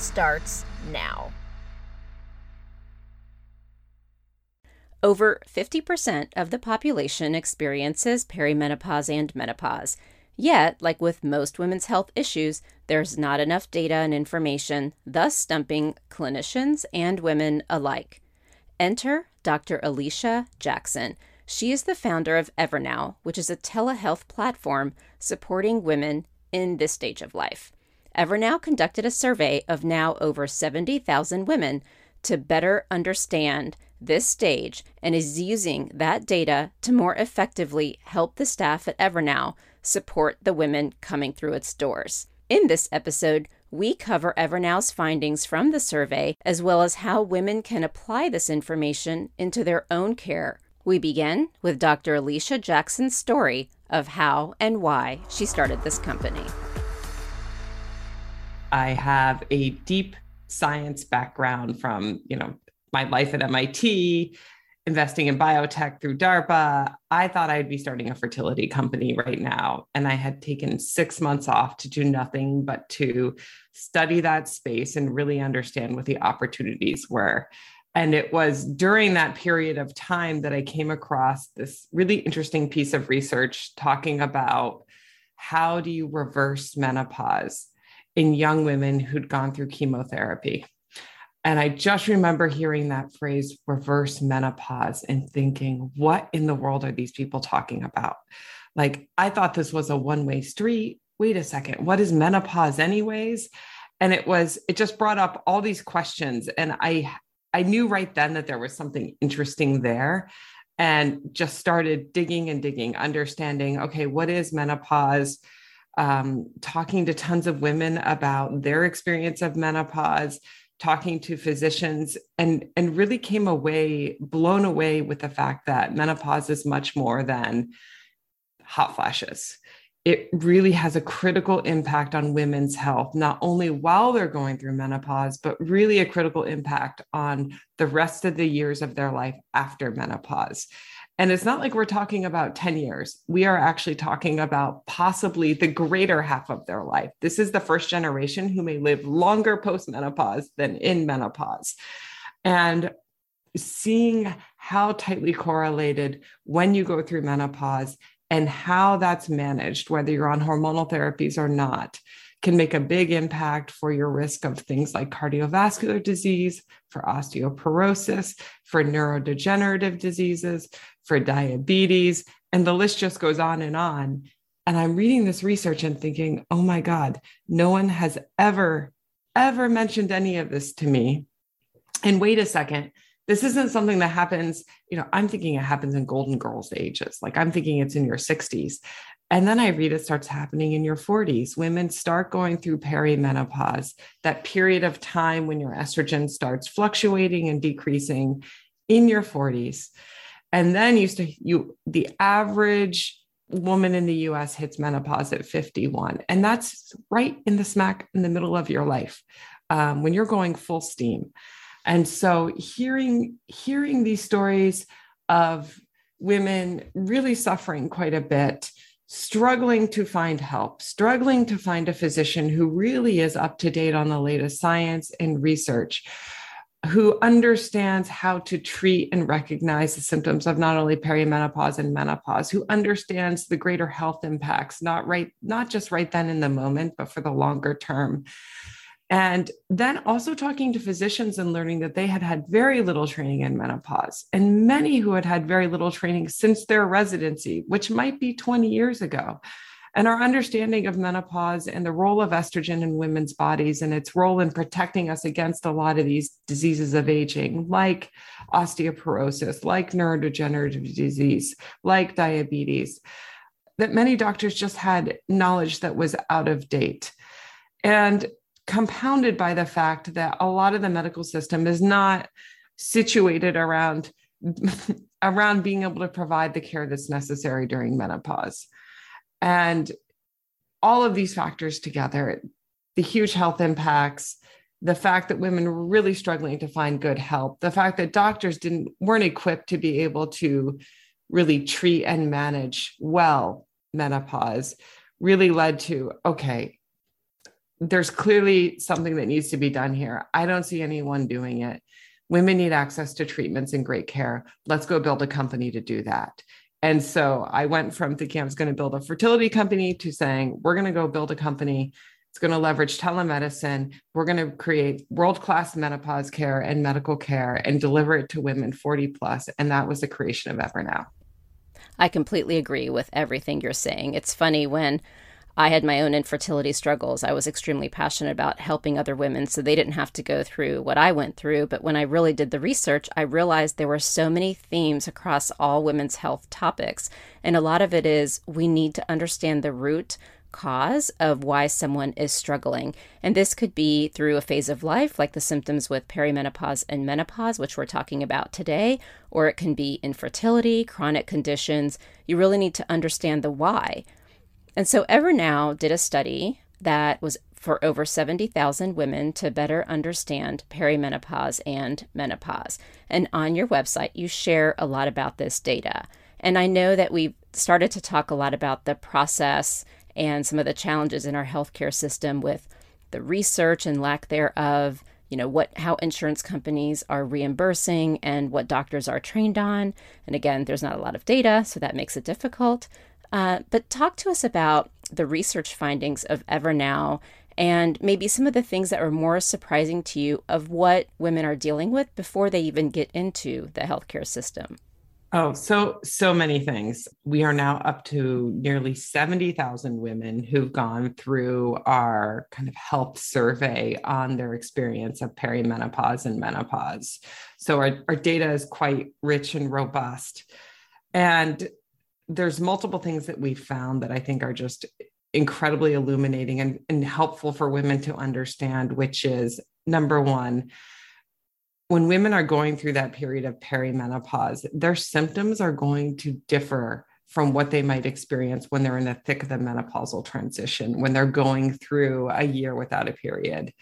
starts now. Over 50% of the population experiences perimenopause and menopause. Yet, like with most women's health issues, there's not enough data and information, thus stumping clinicians and women alike. Enter Dr. Alicia Jackson. She is the founder of Evernow, which is a telehealth platform supporting women in this stage of life. Evernow conducted a survey of now over 70,000 women to better understand this stage and is using that data to more effectively help the staff at Evernow support the women coming through its doors. In this episode, we cover Evernow's findings from the survey as well as how women can apply this information into their own care. We begin with Dr. Alicia Jackson's story of how and why she started this company. I have a deep science background from, you know, my life at MIT, investing in biotech through DARPA. I thought I'd be starting a fertility company right now. And I had taken six months off to do nothing but to study that space and really understand what the opportunities were. And it was during that period of time that I came across this really interesting piece of research talking about how do you reverse menopause in young women who'd gone through chemotherapy. And I just remember hearing that phrase, reverse menopause, and thinking, what in the world are these people talking about? Like, I thought this was a one way street. Wait a second, what is menopause, anyways? And it was, it just brought up all these questions. And I, I knew right then that there was something interesting there and just started digging and digging, understanding, okay, what is menopause? Um, talking to tons of women about their experience of menopause, talking to physicians and and really came away blown away with the fact that menopause is much more than hot flashes. It really has a critical impact on women's health not only while they're going through menopause but really a critical impact on the rest of the years of their life after menopause and it's not like we're talking about 10 years. We are actually talking about possibly the greater half of their life. This is the first generation who may live longer post menopause than in menopause. And seeing how tightly correlated when you go through menopause and how that's managed, whether you're on hormonal therapies or not, can make a big impact for your risk of things like cardiovascular disease, for osteoporosis, for neurodegenerative diseases, for diabetes, and the list just goes on and on. And I'm reading this research and thinking, oh my God, no one has ever, ever mentioned any of this to me. And wait a second, this isn't something that happens, you know, I'm thinking it happens in golden girls ages. Like I'm thinking it's in your 60s. And then I read it starts happening in your 40s. Women start going through perimenopause, that period of time when your estrogen starts fluctuating and decreasing in your 40s. And then you you the average woman in the US hits menopause at 51. And that's right in the smack in the middle of your life um, when you're going full steam. And so hearing hearing these stories of women really suffering quite a bit struggling to find help, struggling to find a physician who really is up to date on the latest science and research, who understands how to treat and recognize the symptoms of not only perimenopause and menopause, who understands the greater health impacts, not right, not just right then in the moment, but for the longer term. And then also talking to physicians and learning that they had had very little training in menopause, and many who had had very little training since their residency, which might be 20 years ago. And our understanding of menopause and the role of estrogen in women's bodies and its role in protecting us against a lot of these diseases of aging, like osteoporosis, like neurodegenerative disease, like diabetes, that many doctors just had knowledge that was out of date. And compounded by the fact that a lot of the medical system is not situated around around being able to provide the care that's necessary during menopause. And all of these factors together, the huge health impacts, the fact that women were really struggling to find good help, the fact that doctors didn't weren't equipped to be able to really treat and manage well menopause really led to okay, there's clearly something that needs to be done here. I don't see anyone doing it. Women need access to treatments and great care. Let's go build a company to do that. And so I went from thinking I was going to build a fertility company to saying, we're going to go build a company. It's going to leverage telemedicine. We're going to create world class menopause care and medical care and deliver it to women 40 plus. And that was the creation of Evernow. I completely agree with everything you're saying. It's funny when I had my own infertility struggles. I was extremely passionate about helping other women so they didn't have to go through what I went through. But when I really did the research, I realized there were so many themes across all women's health topics. And a lot of it is we need to understand the root cause of why someone is struggling. And this could be through a phase of life, like the symptoms with perimenopause and menopause, which we're talking about today, or it can be infertility, chronic conditions. You really need to understand the why. And so Evernow did a study that was for over 70,000 women to better understand perimenopause and menopause. And on your website, you share a lot about this data. And I know that we've started to talk a lot about the process and some of the challenges in our healthcare system with the research and lack thereof, you know, what how insurance companies are reimbursing and what doctors are trained on. And again, there's not a lot of data, so that makes it difficult. Uh, but talk to us about the research findings of Evernow and maybe some of the things that are more surprising to you of what women are dealing with before they even get into the healthcare system. Oh, so so many things. We are now up to nearly 70,000 women who've gone through our kind of health survey on their experience of perimenopause and menopause. So our, our data is quite rich and robust. And there's multiple things that we found that I think are just incredibly illuminating and, and helpful for women to understand, which is number one, when women are going through that period of perimenopause, their symptoms are going to differ from what they might experience when they're in the thick of the menopausal transition, when they're going through a year without a period.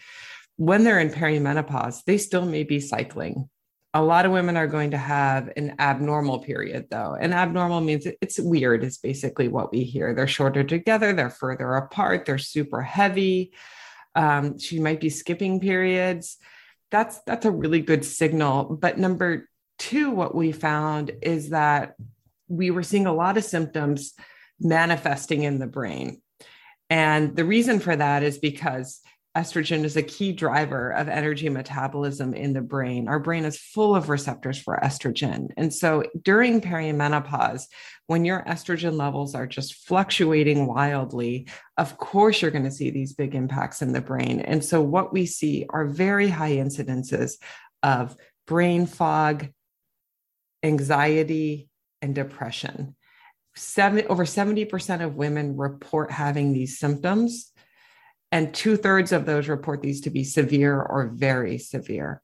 When they're in perimenopause, they still may be cycling a lot of women are going to have an abnormal period though. And abnormal means it's weird is basically what we hear. They're shorter together they're further apart they're super heavy. Um, she might be skipping periods. That's that's a really good signal. But number two what we found is that we were seeing a lot of symptoms manifesting in the brain. And the reason for that is because estrogen is a key driver of energy metabolism in the brain. Our brain is full of receptors for estrogen. And so during perimenopause, when your estrogen levels are just fluctuating wildly, of course, you're going to see these big impacts in the brain. And so what we see are very high incidences of brain fog, anxiety, and depression. Seven, over 70% of women report having these symptoms and two thirds of those report these to be severe or very severe.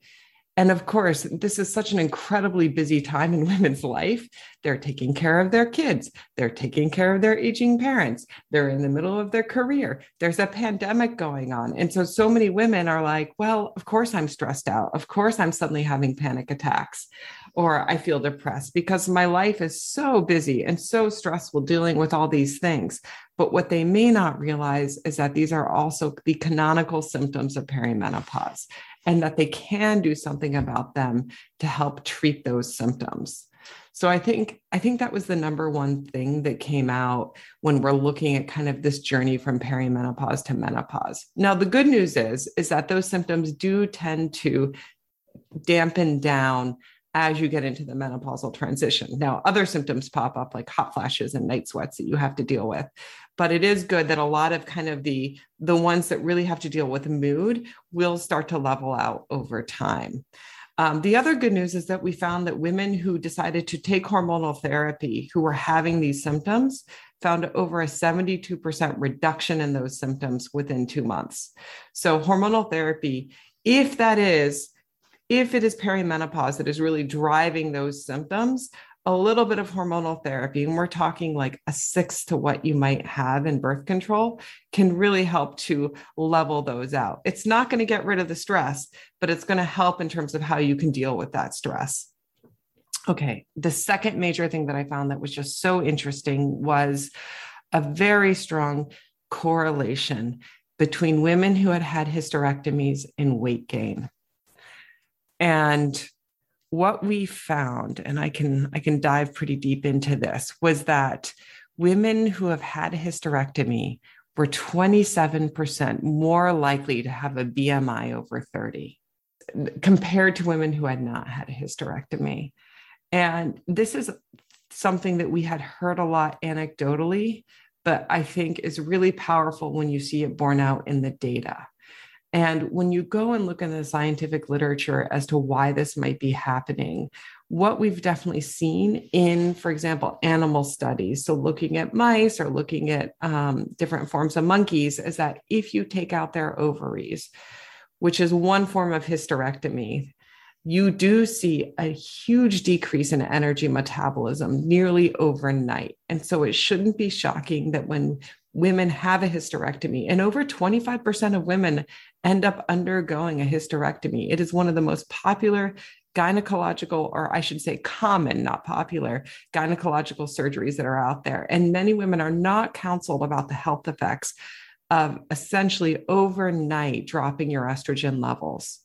And of course, this is such an incredibly busy time in women's life. They're taking care of their kids, they're taking care of their aging parents, they're in the middle of their career. There's a pandemic going on. And so, so many women are like, well, of course, I'm stressed out. Of course, I'm suddenly having panic attacks or I feel depressed because my life is so busy and so stressful dealing with all these things. But what they may not realize is that these are also the canonical symptoms of perimenopause and that they can do something about them to help treat those symptoms. So I think I think that was the number one thing that came out when we're looking at kind of this journey from perimenopause to menopause. Now the good news is is that those symptoms do tend to dampen down as you get into the menopausal transition. Now, other symptoms pop up like hot flashes and night sweats that you have to deal with. But it is good that a lot of kind of the the ones that really have to deal with mood will start to level out over time um, the other good news is that we found that women who decided to take hormonal therapy who were having these symptoms found over a 72% reduction in those symptoms within two months. So, hormonal therapy, if that is, if it is perimenopause that is really driving those symptoms, a little bit of hormonal therapy, and we're talking like a six to what you might have in birth control, can really help to level those out. It's not going to get rid of the stress, but it's going to help in terms of how you can deal with that stress. Okay, the second major thing that I found that was just so interesting was a very strong correlation between women who had had hysterectomies and weight gain. And what we found and i can i can dive pretty deep into this was that women who have had a hysterectomy were 27% more likely to have a bmi over 30 compared to women who had not had a hysterectomy. And this is something that we had heard a lot anecdotally but i think is really powerful when you see it borne out in the data and when you go and look in the scientific literature as to why this might be happening, what we've definitely seen in, for example, animal studies, so looking at mice or looking at um, different forms of monkeys, is that if you take out their ovaries, which is one form of hysterectomy, you do see a huge decrease in energy metabolism nearly overnight. And so it shouldn't be shocking that when women have a hysterectomy, and over 25% of women end up undergoing a hysterectomy. It is one of the most popular gynecological, or I should say, common, not popular, gynecological surgeries that are out there. And many women are not counseled about the health effects of essentially overnight dropping your estrogen levels.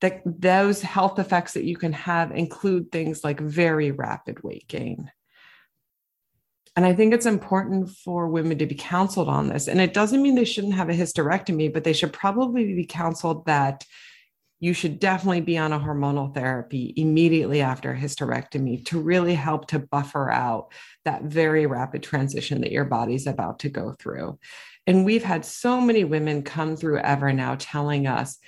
That those health effects that you can have include things like very rapid weight gain, and I think it's important for women to be counseled on this. And it doesn't mean they shouldn't have a hysterectomy, but they should probably be counseled that you should definitely be on a hormonal therapy immediately after a hysterectomy to really help to buffer out that very rapid transition that your body's about to go through. And we've had so many women come through Evernow telling us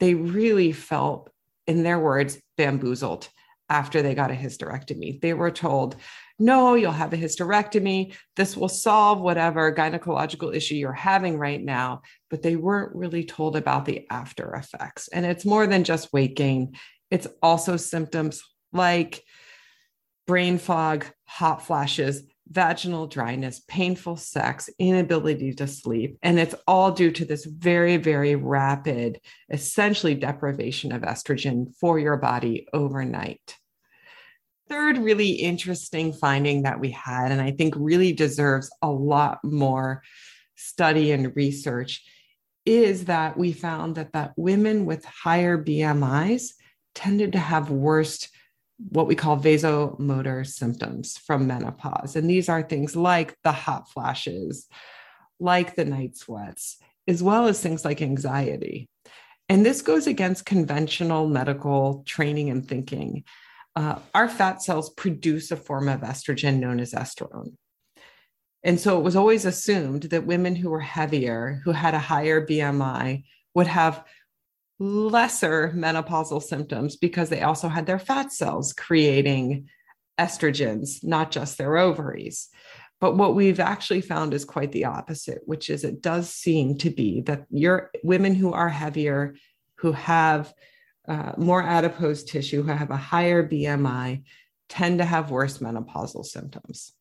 they really felt, in their words, bamboozled after they got a hysterectomy. They were told, no, you'll have a hysterectomy. This will solve whatever gynecological issue you're having right now. But they weren't really told about the after effects. And it's more than just weight gain, it's also symptoms like brain fog, hot flashes, vaginal dryness, painful sex, inability to sleep. And it's all due to this very, very rapid, essentially deprivation of estrogen for your body overnight third really interesting finding that we had, and I think really deserves a lot more study and research, is that we found that that women with higher BMIs tended to have worse what we call vasomotor symptoms from menopause. And these are things like the hot flashes, like the night sweats, as well as things like anxiety. And this goes against conventional medical training and thinking uh, our fat cells produce a form of estrogen known as estrone. And so it was always assumed that women who were heavier, who had a higher BMI, would have lesser menopausal symptoms because they also had their fat cells creating estrogens, not just their ovaries. But what we've actually found is quite the opposite, which is it does seem to be that your women who are heavier, who have uh, more adipose tissue who have a higher BMI tend to have worse menopausal symptoms.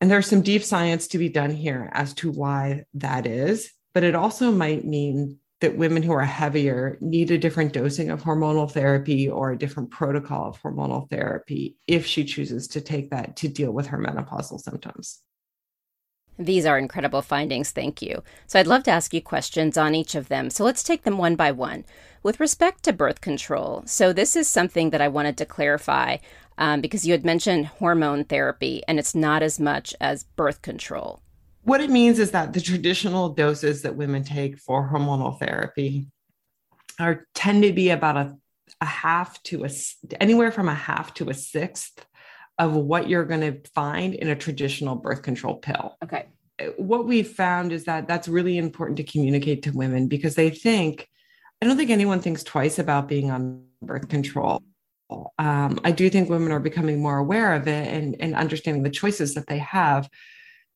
And there's some deep science to be done here as to why that is, but it also might mean that women who are heavier need a different dosing of hormonal therapy or a different protocol of hormonal therapy if she chooses to take that to deal with her menopausal symptoms. These are incredible findings, thank you. So I'd love to ask you questions on each of them. So let's take them one by one. With respect to birth control, so this is something that I wanted to clarify um, because you had mentioned hormone therapy, and it's not as much as birth control. What it means is that the traditional doses that women take for hormonal therapy are tend to be about a, a half to a anywhere from a half to a sixth of what you're going to find in a traditional birth control pill. Okay. what we found is that that's really important to communicate to women because they think, I don't think anyone thinks twice about being on birth control. Um, I do think women are becoming more aware of it and, and understanding the choices that they have.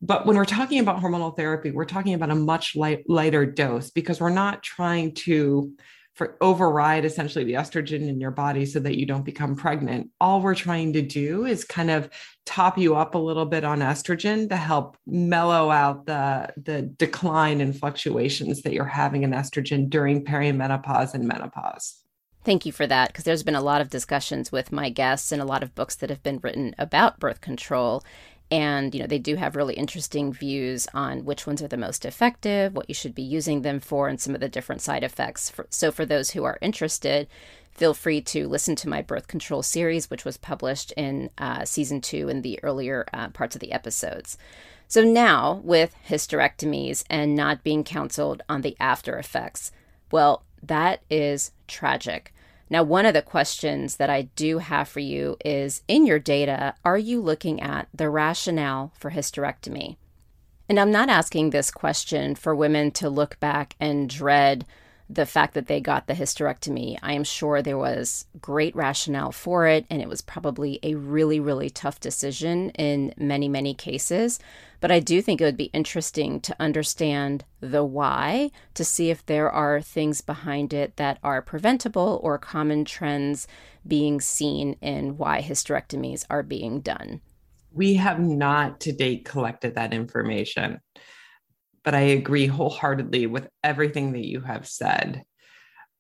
But when we're talking about hormonal therapy, we're talking about a much light, lighter dose because we're not trying to for override essentially the estrogen in your body so that you don't become pregnant. All we're trying to do is kind of top you up a little bit on estrogen to help mellow out the the decline and fluctuations that you're having in estrogen during perimenopause and menopause. Thank you for that because there's been a lot of discussions with my guests and a lot of books that have been written about birth control and you know they do have really interesting views on which ones are the most effective what you should be using them for and some of the different side effects. So for those who are interested feel free to listen to my birth control series which was published in uh, season two in the earlier uh, parts of the episodes. So now with hysterectomies and not being counseled on the after effects well that is tragic now, one of the questions that I do have for you is in your data, are you looking at the rationale for hysterectomy? And I'm not asking this question for women to look back and dread the fact that they got the hysterectomy. I am sure there was great rationale for it, and it was probably a really, really tough decision in many, many cases. But I do think it would be interesting to understand the why to see if there are things behind it that are preventable or common trends being seen in why hysterectomies are being done. We have not to date collected that information but I agree wholeheartedly with everything that you have said.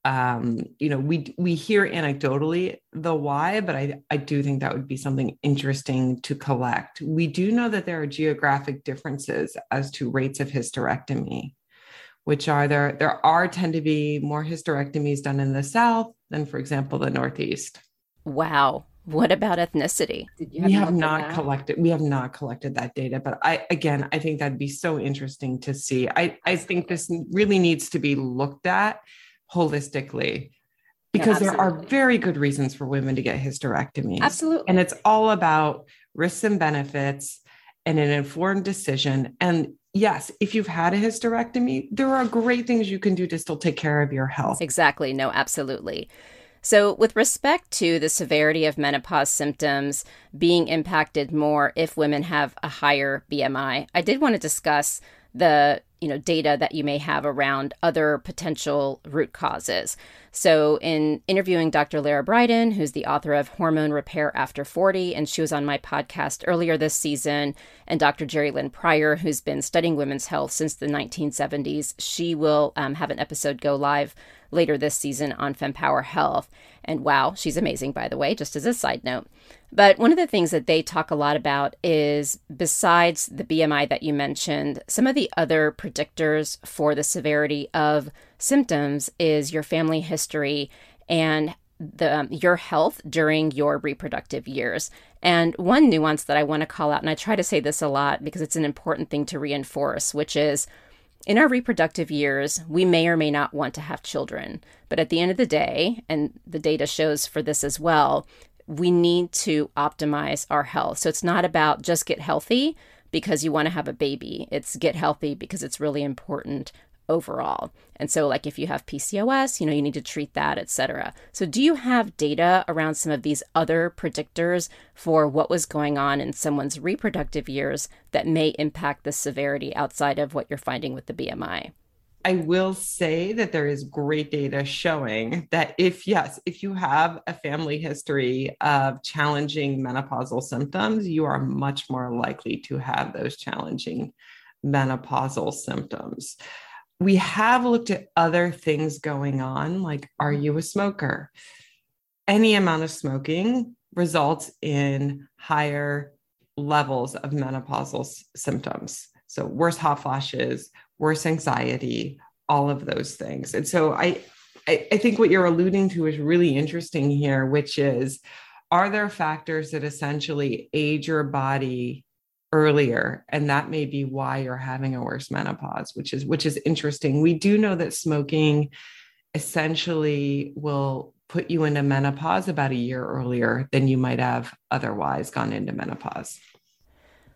Um, you know, we we hear anecdotally the why, but I, I do think that would be something interesting to collect. We do know that there are geographic differences as to rates of hysterectomy, which are there there are tend to be more hysterectomies done in the South than, for example, the Northeast. Wow. What about ethnicity? Have we have not collected we have not collected that data, but I again I think that'd be so interesting to see. I I think this really needs to be looked at holistically because yeah, there are very good reasons for women to get hysterectomies. Absolutely. And it's all about risks and benefits and an informed decision. And yes, if you've had a hysterectomy, there are great things you can do to still take care of your health. Exactly. No, absolutely. So, with respect to the severity of menopause symptoms being impacted more if women have a higher BMI, I did want to discuss the you know data that you may have around other potential root causes. So, in interviewing Dr. Lara Briden, who's the author of Hormone Repair After 40, and she was on my podcast earlier this season, and Dr. Jerilynn Prior, who's been studying women's health since the 1970s, she will um, have an episode go live later this season on FemPower Health. And wow, she's amazing, by the way, just as a side note. But one of the things that they talk a lot about is besides the BMI that you mentioned, some of the other predictors for the severity of symptoms is your family history and the um, your health during your reproductive years. And one nuance that I want to call out and I try to say this a lot because it's an important thing to reinforce, which is in our reproductive years, we may or may not want to have children. But at the end of the day, and the data shows for this as well, we need to optimize our health. So it's not about just get healthy because you want to have a baby. It's get healthy because it's really important overall. And so like if you have PCOS, you know, you need to treat that, etc. So do you have data around some of these other predictors for what was going on in someone's reproductive years that may impact the severity outside of what you're finding with the BMI? I will say that there is great data showing that if, yes, if you have a family history of challenging menopausal symptoms, you are much more likely to have those challenging menopausal symptoms we have looked at other things going on, like are mm-hmm. you a smoker? Any amount of smoking results in higher levels of menopausal s- symptoms. So, worse hot flashes, worse anxiety, all of those things. And so, I, I, I think what you're alluding to is really interesting here, which is are there factors that essentially age your body earlier and that may be why you're having a worse menopause which is which is interesting. We do know that smoking essentially will put you into menopause about a year earlier than you might have otherwise gone into menopause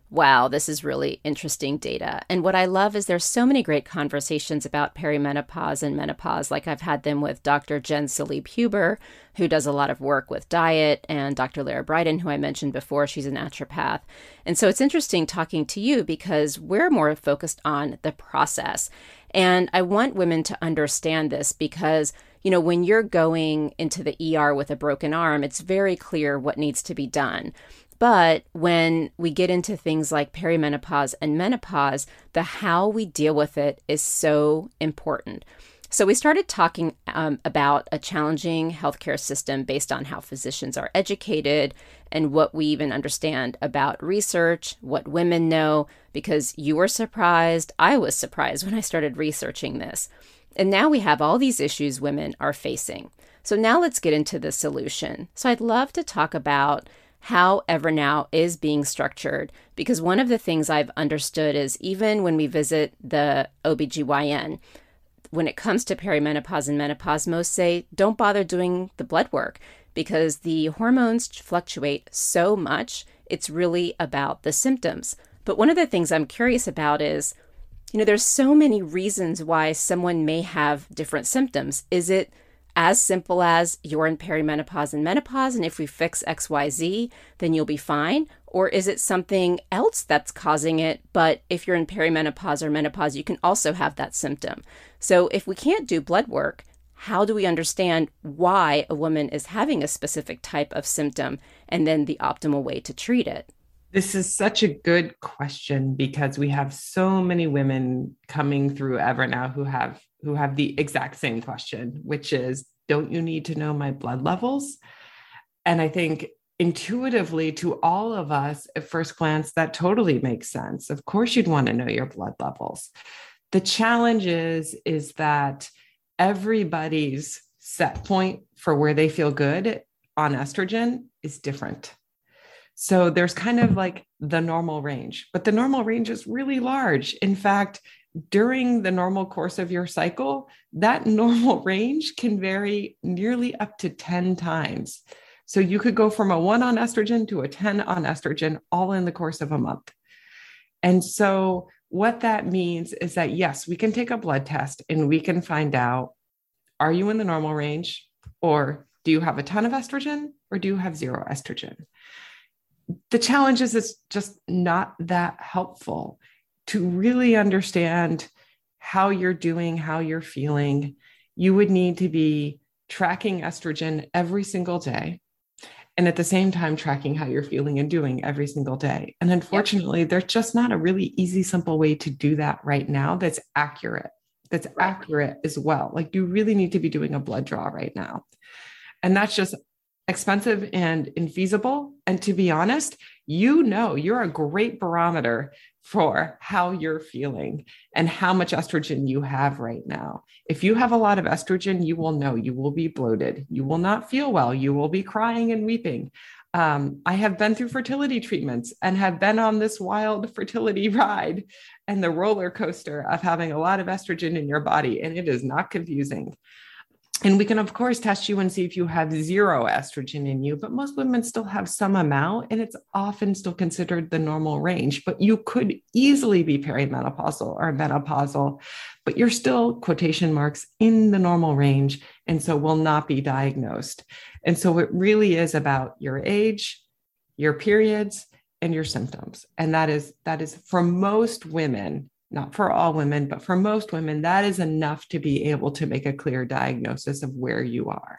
Wow, this is really interesting data. And what I love is there's so many great conversations about perimenopause and menopause. Like I've had them with Dr. Jenn Salib Huber, who does a lot of work with diet, and Dr. Lara Briden, who I mentioned before. She's a naturopath. And so it's interesting talking to you because we're more focused on the process. And I want women to understand this because you know, when you're going into the ER with a broken arm, it's very clear what needs to be done. But when we get into things like perimenopause and menopause, the how we deal with it is so important. So, we started talking um, about a challenging healthcare system based on how physicians are educated and what we even understand about research, what women know, because you were surprised. I was surprised when I started researching this. And now we have all these issues women are facing. So, now let's get into the solution. So, I'd love to talk about how Evernow is being structured because one of the things I've understood is even when we visit the OBGYN, when it comes to perimenopause and menopause, most say don't bother doing the blood work because the hormones fluctuate so much. It's really about the symptoms. But one of the things I'm curious about is, you know, there's so many reasons why someone may have different symptoms. Is it as simple as you're in perimenopause and menopause, and if we fix XYZ, then you'll be fine? Or is it something else that's causing it? But if you're in perimenopause or menopause, you can also have that symptom. So if we can't do blood work, how do we understand why a woman is having a specific type of symptom and then the optimal way to treat it? This is such a good question because we have so many women coming through Evernow who have who have the exact same question, which is, don't you need to know my blood levels? And I think intuitively to all of us at first glance, that totally makes sense. Of course, you'd want to know your blood levels. The challenge is, is that everybody's set point for where they feel good on estrogen is different. So there's kind of like the normal range, but the normal range is really large. In fact, during the normal course of your cycle, that normal range can vary nearly up to 10 times. So you could go from a one on estrogen to a 10 on estrogen all in the course of a month. And so, what that means is that yes, we can take a blood test and we can find out are you in the normal range or do you have a ton of estrogen or do you have zero estrogen? The challenge is it's just not that helpful to really understand how you're doing, how you're feeling, you would need to be tracking estrogen every single day. And at the same time, tracking how you're feeling and doing every single day. And unfortunately, yep. there's just not a really easy, simple way to do that right now that's accurate, that's right. accurate as well. Like you really need to be doing a blood draw right now. And that's just expensive and infeasible. And to be honest, you know you're a great barometer for how you're feeling and how much estrogen you have right now. If you have a lot of estrogen, you will know you will be bloated. You will not feel well. You will be crying and weeping. Um, I have been through fertility treatments and have been on this wild fertility ride and the roller coaster of having a lot of estrogen in your body, and it is not confusing and we can of course test you and see if you have zero estrogen in you but most women still have some amount and it's often still considered the normal range but you could easily be perimenopausal or menopausal but you're still quotation marks in the normal range and so will not be diagnosed. And so it really is about your age your periods and your symptoms. And that is that is for most women not for all women, but for most women, that is enough to be able to make a clear diagnosis of where you are.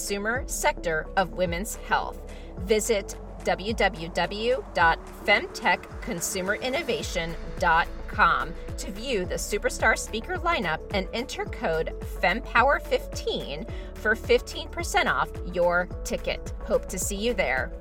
consumer sector of women's health. Visit www.femtechconsumerinnovation.com to view the superstar speaker lineup and enter code FEMPOWER15 for 15% off your ticket. Hope to see you there.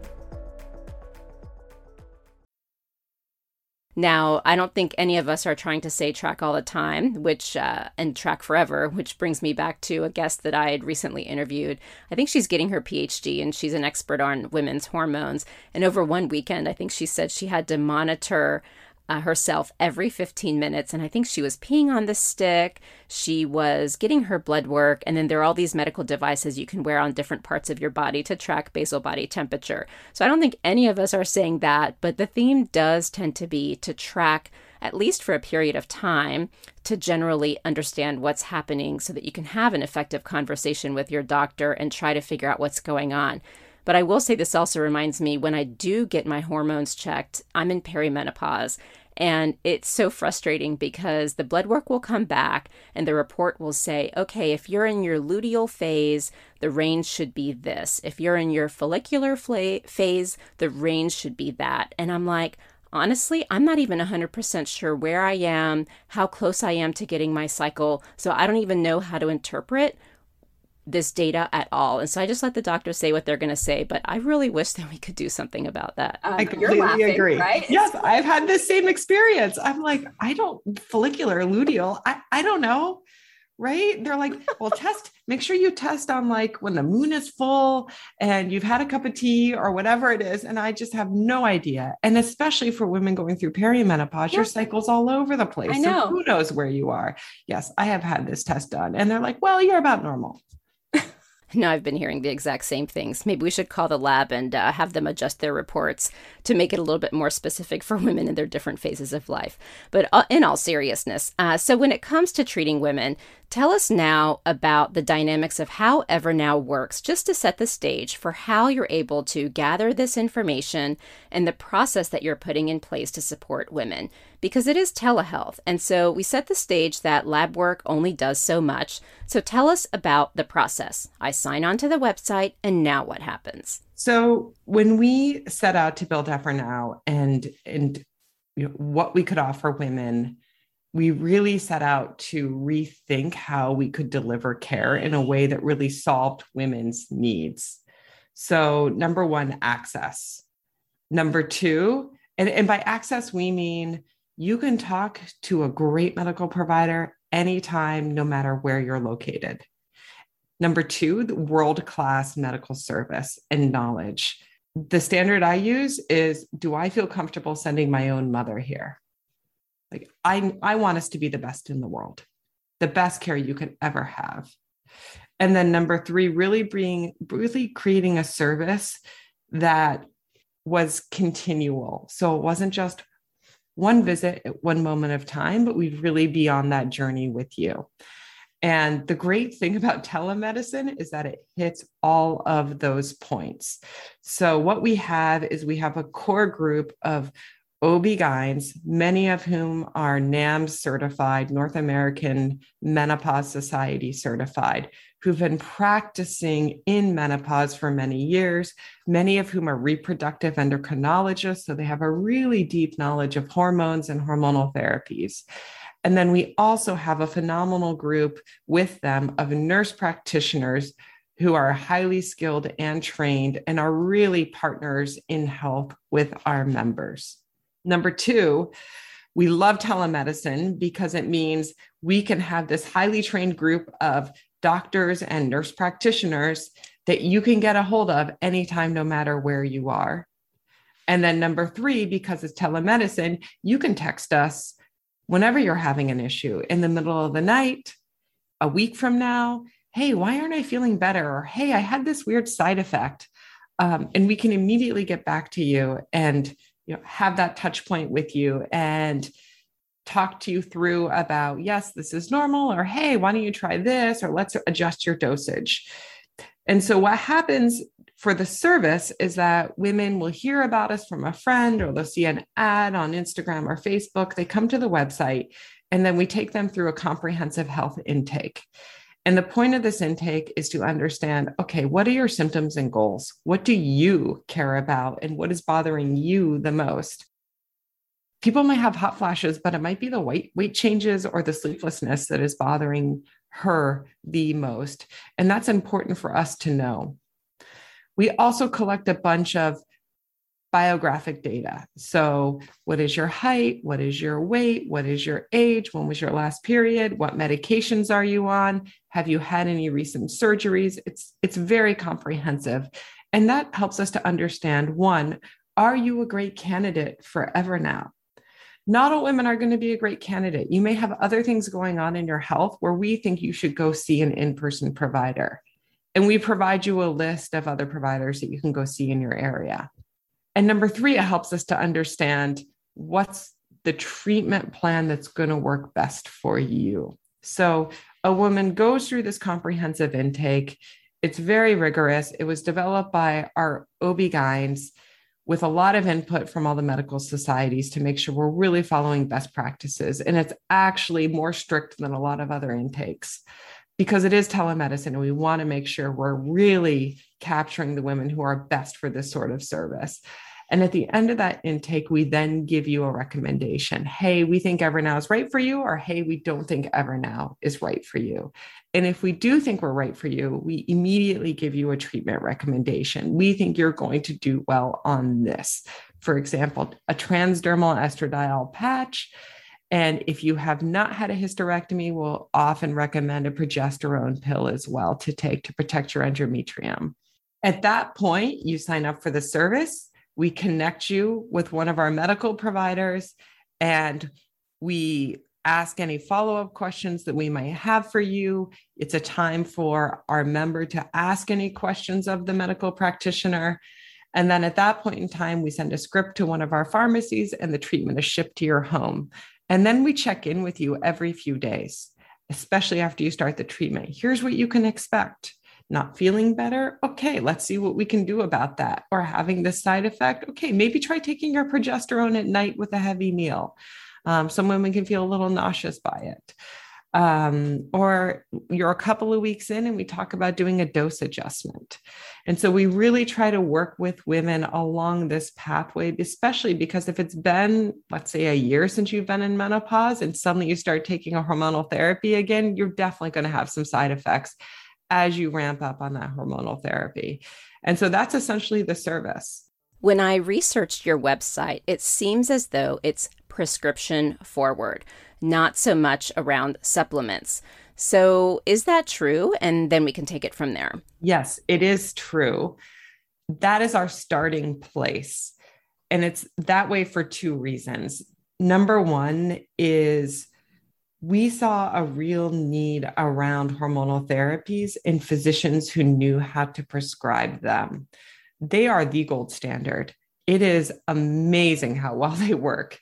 Now, I don't think any of us are trying to say track all the time, which uh, and track forever, which brings me back to a guest that I had recently interviewed. I think she's getting her PhD and she's an expert on women's hormones. And over one weekend, I think she said she had to monitor uh, herself every 15 minutes. And I think she was peeing on the stick. She was getting her blood work. And then there are all these medical devices you can wear on different parts of your body to track basal body temperature. So I don't think any of us are saying that, but the theme does tend to be to track at least for a period of time, to generally understand what's happening so that you can have an effective conversation with your doctor and try to figure out what's going on. But I will say this also reminds me when I do get my hormones checked, I'm in perimenopause. And it's so frustrating because the blood work will come back and the report will say, okay, if you're in your luteal phase, the range should be this. If you're in your follicular phase, the range should be that. And I'm like, honestly, I'm not even 100% sure where I am, how close I am to getting my cycle. So I don't even know how to interpret this data at all. And so I just let the doctors say what they're going to say, but I really wish that we could do something about that. Um, I completely laughing, agree. Right? Yes, I've had the same experience. I'm like, I don't follicular luteal. I, I don't know. Right. They're like, well, test, make sure you test on like when the moon is full and you've had a cup of tea or whatever it is. And I just have no idea. And especially for women going through perimenopause, your cycle's all over the place. I know. So who knows where you are? Yes, I have had this test done. And they're like, well, you're about normal. No, I've been hearing the exact same things. Maybe we should call the lab and uh, have them adjust their reports to make it a little bit more specific for women in their different phases of life. But uh, in all seriousness, uh, so when it comes to treating women, tell us now about the dynamics of how Evernow works, just to set the stage for how you're able to gather this information and the process that you're putting in place to support women because it is telehealth. And so we set the stage that lab work only does so much. So tell us about the process. I sign on to the website, and now what happens? So when we set out to build Evernow and and you know, what we could offer women, we really set out to rethink how we could deliver care in a way that really solved women's needs. So number one, access. Number two, and, and by access, we mean you can talk to a great medical provider anytime, no matter where you're located. Number two, the world class medical service and knowledge. The standard I use is do I feel comfortable sending my own mother here? Like, I, I want us to be the best in the world, the best care you could ever have. And then number three, really being really creating a service that was continual. So it wasn't just one visit at one moment of time, but we'd really be on that journey with you. And the great thing about telemedicine is that it hits all of those points. So, what we have is we have a core group of OB-GYNs, many of whom are NAMS certified, North American Menopause Society certified, who've been practicing in menopause for many years, many of whom are reproductive endocrinologists. So they have a really deep knowledge of hormones and hormonal therapies. And then we also have a phenomenal group with them of nurse practitioners who are highly skilled and trained and are really partners in health with our members. Number two, we love telemedicine because it means we can have this highly trained group of doctors and nurse practitioners that you can get a hold of anytime, no matter where you are. And then number three, because it's telemedicine, you can text us whenever you're having an issue in the middle of the night, a week from now. Hey, why aren't I feeling better? Or hey, I had this weird side effect. Um, and we can immediately get back to you and you know, have that touch point with you and talk to you through about, yes, this is normal, or hey, why don't you try this, or let's adjust your dosage. And so, what happens for the service is that women will hear about us from a friend, or they'll see an ad on Instagram or Facebook. They come to the website, and then we take them through a comprehensive health intake. And the point of this intake is to understand okay, what are your symptoms and goals? What do you care about? And what is bothering you the most? People might have hot flashes, but it might be the weight weight changes or the sleeplessness that is bothering her the most. And that's important for us to know. We also collect a bunch of biographic data. So, what is your height? What is your weight? What is your age? When was your last period? What medications are you on? Have you had any recent surgeries? It's it's very comprehensive. And that helps us to understand one, are you a great candidate for Evernow? Not all women are going to be a great candidate. You may have other things going on in your health where we think you should go see an in person provider. And we provide you a list of other providers that you can go see in your area. And number three, it helps us to understand what's the treatment plan that's going to work best for you. So a woman goes through this comprehensive intake. It's very rigorous. It was developed by our OB-GYNs with a lot of input from all the medical societies to make sure we're really following best practices. And it's actually more strict than a lot of other intakes because it is telemedicine and we want to make sure we're really capturing the women who are best for this sort of service. And at the end of that intake, we then give you a recommendation. Hey, we think Evernow is right for you, or hey, we don't think Evernow is right for you. And if we do think we're right for you, we immediately give you a treatment recommendation. We think you're going to do well on this. For example, a transdermal estradiol patch and if you have not had a hysterectomy, we'll often recommend a progesterone pill as well to take to protect your endometrium. At that point, you sign up for the service. We connect you with one of our medical providers and we ask any follow up questions that we might have for you. It's a time for our member to ask any questions of the medical practitioner. And then at that point in time, we send a script to one of our pharmacies and the treatment is shipped to your home. And then we check in with you every few days, especially after you start the treatment. Here's what you can expect. Not feeling better? Okay, let's see what we can do about that. Or having this side effect? Okay, maybe try taking your progesterone at night with a heavy meal. Um, some women can feel a little nauseous by it um, or you're a couple of weeks in and we talk about doing a dose adjustment. And so we really try to work with women along this pathway, especially because if it's been, let's say, a year since you've been in menopause and suddenly you start taking a hormonal therapy again, you're definitely going to have some side effects as you ramp up on that hormonal therapy. And so that's essentially the service. When I researched your website, it seems as though it's prescription forward not so much around supplements. So, is that true? And then we can take it from there. Yes, it is true. That is our starting place. And it's that way for two reasons. Number one is we saw a real need around hormonal therapies in physicians who knew how to prescribe them. They are the gold standard. It is amazing how well they work.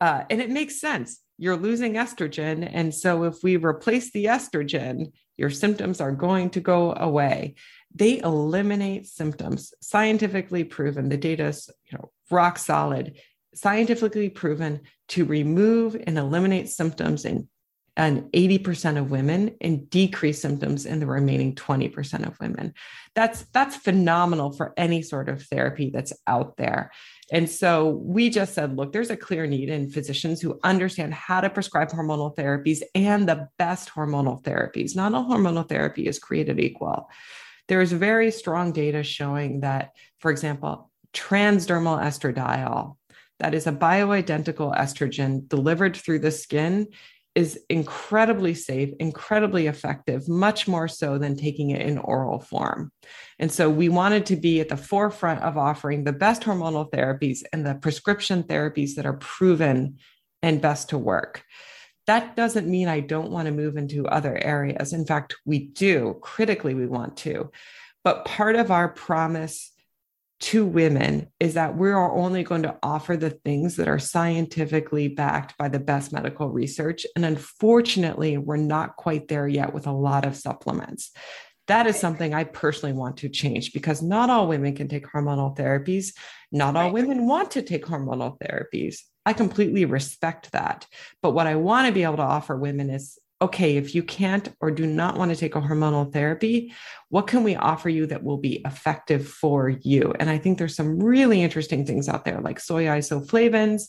Uh, and it makes sense you're losing estrogen. And so if we replace the estrogen, your symptoms are going to go away. They eliminate symptoms, scientifically proven. The data is you know, rock solid, scientifically proven to remove and eliminate symptoms in and 80% of women and decrease symptoms in the remaining 20% of women. That's that's phenomenal for any sort of therapy that's out there. And so we just said, look, there's a clear need in physicians who understand how to prescribe hormonal therapies and the best hormonal therapies. Not all hormonal therapy is created equal. There is very strong data showing that, for example, transdermal estradiol, that is a bioidentical estrogen delivered through the skin, is incredibly safe, incredibly effective, much more so than taking it in oral form. And so we wanted to be at the forefront of offering the best hormonal therapies and the prescription therapies that are proven and best to work. That doesn't mean I don't want to move into other areas. In fact, we do. Critically, we want to. But part of our promise to women is that we are only going to offer the things that are scientifically backed by the best medical research. And unfortunately, we're not quite there yet with a lot of supplements. That is something I personally want to change because not all women can take hormonal therapies. Not all women want to take hormonal therapies. I completely respect that. But what I want to be able to offer women is okay, if you can't or do not want to take a hormonal therapy, what can we offer you that will be effective for you? And I think there's some really interesting things out there like soy isoflavones.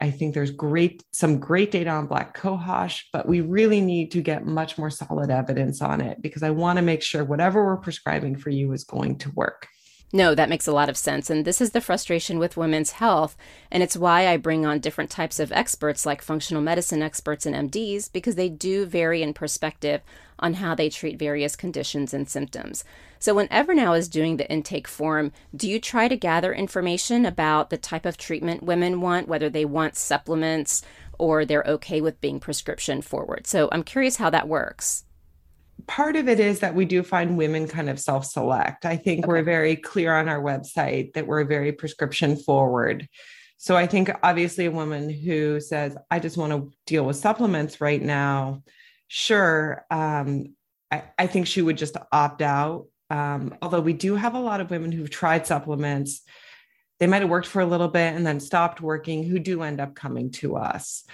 I think there's great some great data on black cohosh, but we really need to get much more solid evidence on it because I want to make sure whatever we're prescribing for you is going to work. No, that makes a lot of sense. And this is the frustration with women's health. And it's why I bring on different types of experts, like functional medicine experts and MDs, because they do vary in perspective on how they treat various conditions and symptoms. So, when Evernow is doing the intake form, do you try to gather information about the type of treatment women want, whether they want supplements or they're okay with being prescription forward? So, I'm curious how that works part of it is that we do find women kind of self select. I think okay. we're very clear on our website that we're very prescription forward. So I think obviously a woman who says, I just want to deal with supplements right now, sure. Um, I, I, think she would just opt out. Um, although we do have a lot of women who've tried supplements, they might have worked for a little bit and then stopped working who do end up coming to us.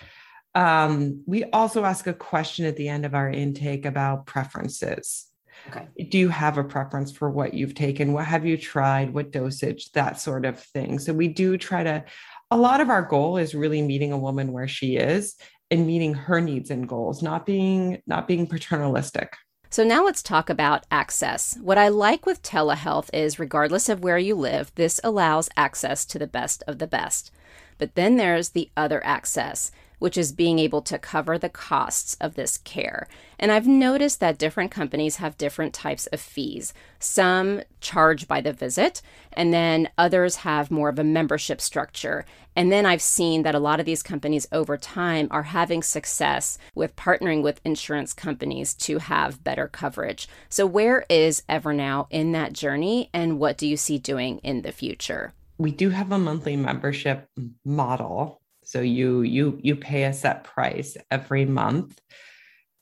Um, we also ask a question at the end of our intake about preferences. Okay. Do you have a preference for what you've taken? What have you tried? What dosage? That sort of thing. So we do try to, a lot of our goal is really meeting a woman where she is and meeting her needs and goals, not being not being paternalistic. So now let's talk about access. What I like with telehealth is regardless of where you live, this allows access to the best of the best. But then there's the other access which is being able to cover the costs of this care. And I've noticed that different companies have different types of fees. Some charge by the visit, and then others have more of a membership structure. And then I've seen that a lot of these companies over time are having success with partnering with insurance companies to have better coverage. So, where is Evernow in that journey, and what do you see doing in the future? We do have a monthly membership model so you you you pay a set price every month.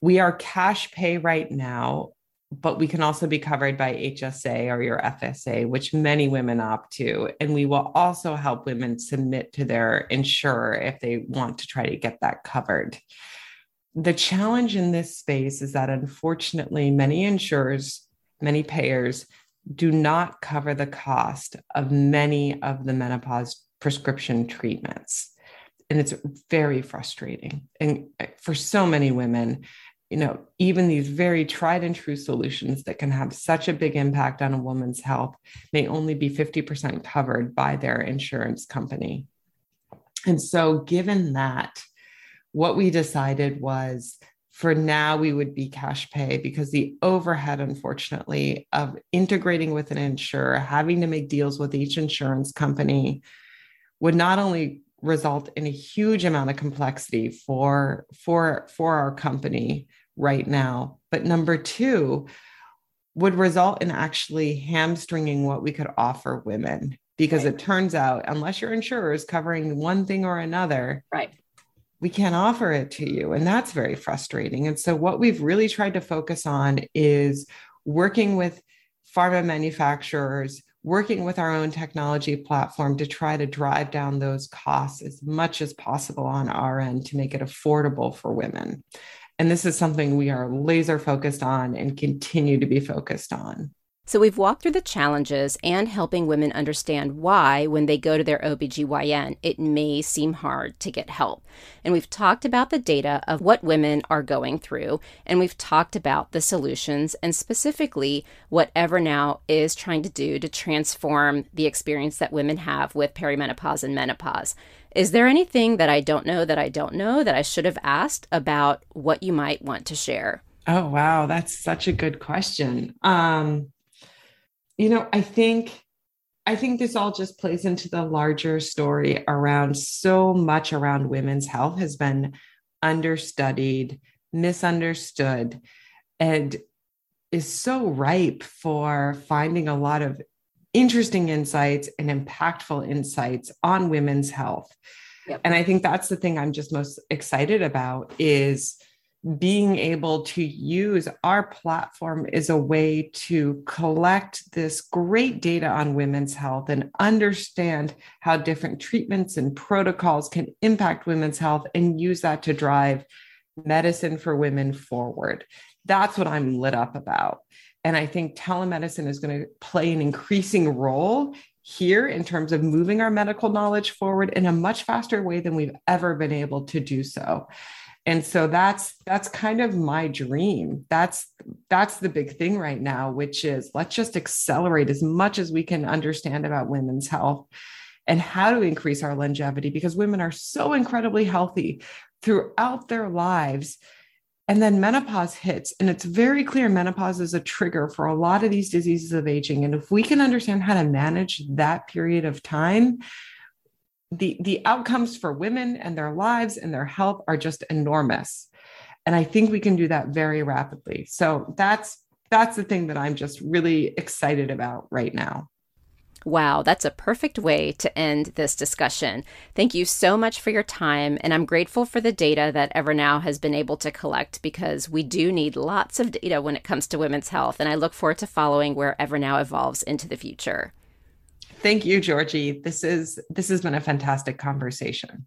We are cash pay right now, but we can also be covered by HSA or your FSA, which many women opt to. And we will also help women submit to their insurer if they want to try to get that covered. The challenge in this space is that unfortunately, many insurers, many payers do not cover the cost of many of the menopause prescription treatments and it's very frustrating. And uh, for so many women you know even these very tried and true solutions that can have such a big impact on a woman's health may only be 50% covered by their insurance company. And so given that what we decided was for now we would be cash pay because the overhead unfortunately of integrating with an insurer having to make deals with each insurance company would not only result in a huge amount of complexity for for for our company right now. But number two would result in actually hamstringing what we could offer women because right. it turns out unless your insurer is covering one thing or another right. we can't offer it to you. And that's very frustrating. And so what we've really tried to focus on is working with pharma manufacturers working with our own technology platform to try to drive down those costs as much as possible on our end to make it affordable for women. And this is something we are laser focused on and continue to be focused on. So we've walked through the challenges and helping women understand why, when they go to their OBGYN, it may seem hard to get help. And we've talked about the data of what women are going through, and we've talked about the solutions and specifically what Evernow is trying to do to transform the experience that women have with perimenopause and menopause. Is there anything that I don't know that I don't know that I should have asked about what you might want to share? Oh, wow. That's such a good question. Um, you know, I think I think this all just plays into the larger story around so much around women's health has been understudied, misunderstood, and is so ripe for finding a lot of interesting insights and impactful insights on women's health. Yep. And I think that's the thing I'm just most excited about is being able to use our platform is a way to collect this great data on women's health and understand how different treatments and protocols can impact women's health and use that to drive medicine for women forward. That's what I'm lit up about. And I think telemedicine is going to play an increasing role here in terms of moving our medical knowledge forward in a much faster way than we've ever been able to do so. And so that's that's kind of my dream. That's that's the big thing right now which is let's just accelerate as much as we can understand about women's health and how to increase our longevity because women are so incredibly healthy throughout their lives. And then menopause hits and it's very clear menopause is a trigger for a lot of these diseases of aging. And if we can understand how to manage that period of time the the outcomes for women and their lives and their health are just enormous and i think we can do that very rapidly so that's that's the thing that i'm just really excited about right now Wow, that's a perfect way to end this discussion. Thank you so much for your time, and I'm grateful for the data that Evernow has been able to collect because we do need lots of data when it comes to women's health, and I look forward to following where Evernow evolves into the future. Thank you, Georgie. This is this has been a fantastic conversation.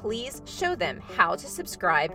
please show them how to subscribe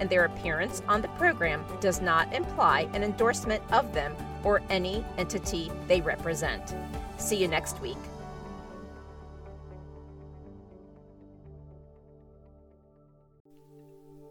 and their appearance on the program does not imply an endorsement of them or any entity they represent. See you next week.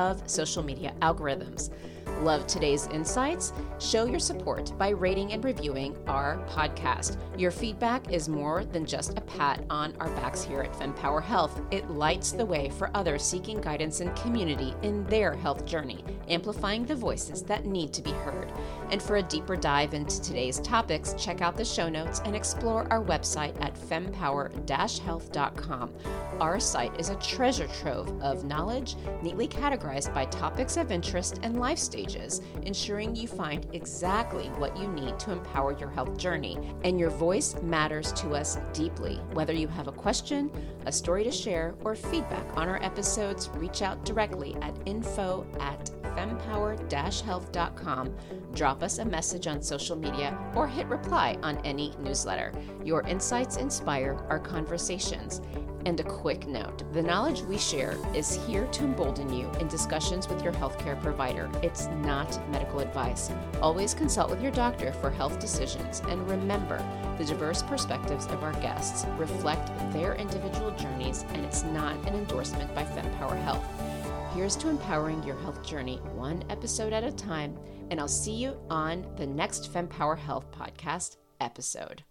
of social media algorithms. Love today's insights? Show your support by rating and reviewing our podcast. Your feedback is more than just a pat on our backs here at FemPower Health. It lights the way for others seeking guidance and community in their health journey, amplifying the voices that need to be heard. And for a deeper dive into today's topics, check out the show notes and explore our website at fempower-health.com. Our site is a treasure trove of knowledge, neatly categorized by topics of interest and life stages, ensuring you find exactly what you need to empower your health journey. And your voice matters to us deeply. Whether you have a question, a story to share, or feedback on our episodes, reach out directly at info at fempower-health.com, drop us a message on social media, or hit reply on any newsletter. Your insights inspire our conversations. And a quick note the knowledge we share is here to embolden you in discussions with your healthcare provider. It's not medical advice. Always consult with your doctor for health decisions, and remember the diverse perspectives of our guests reflect their individual journeys, and it's not an endorsement by FemPower Health. Here's to empowering your health journey one episode at a time, and I'll see you on the next FemPower Health podcast episode.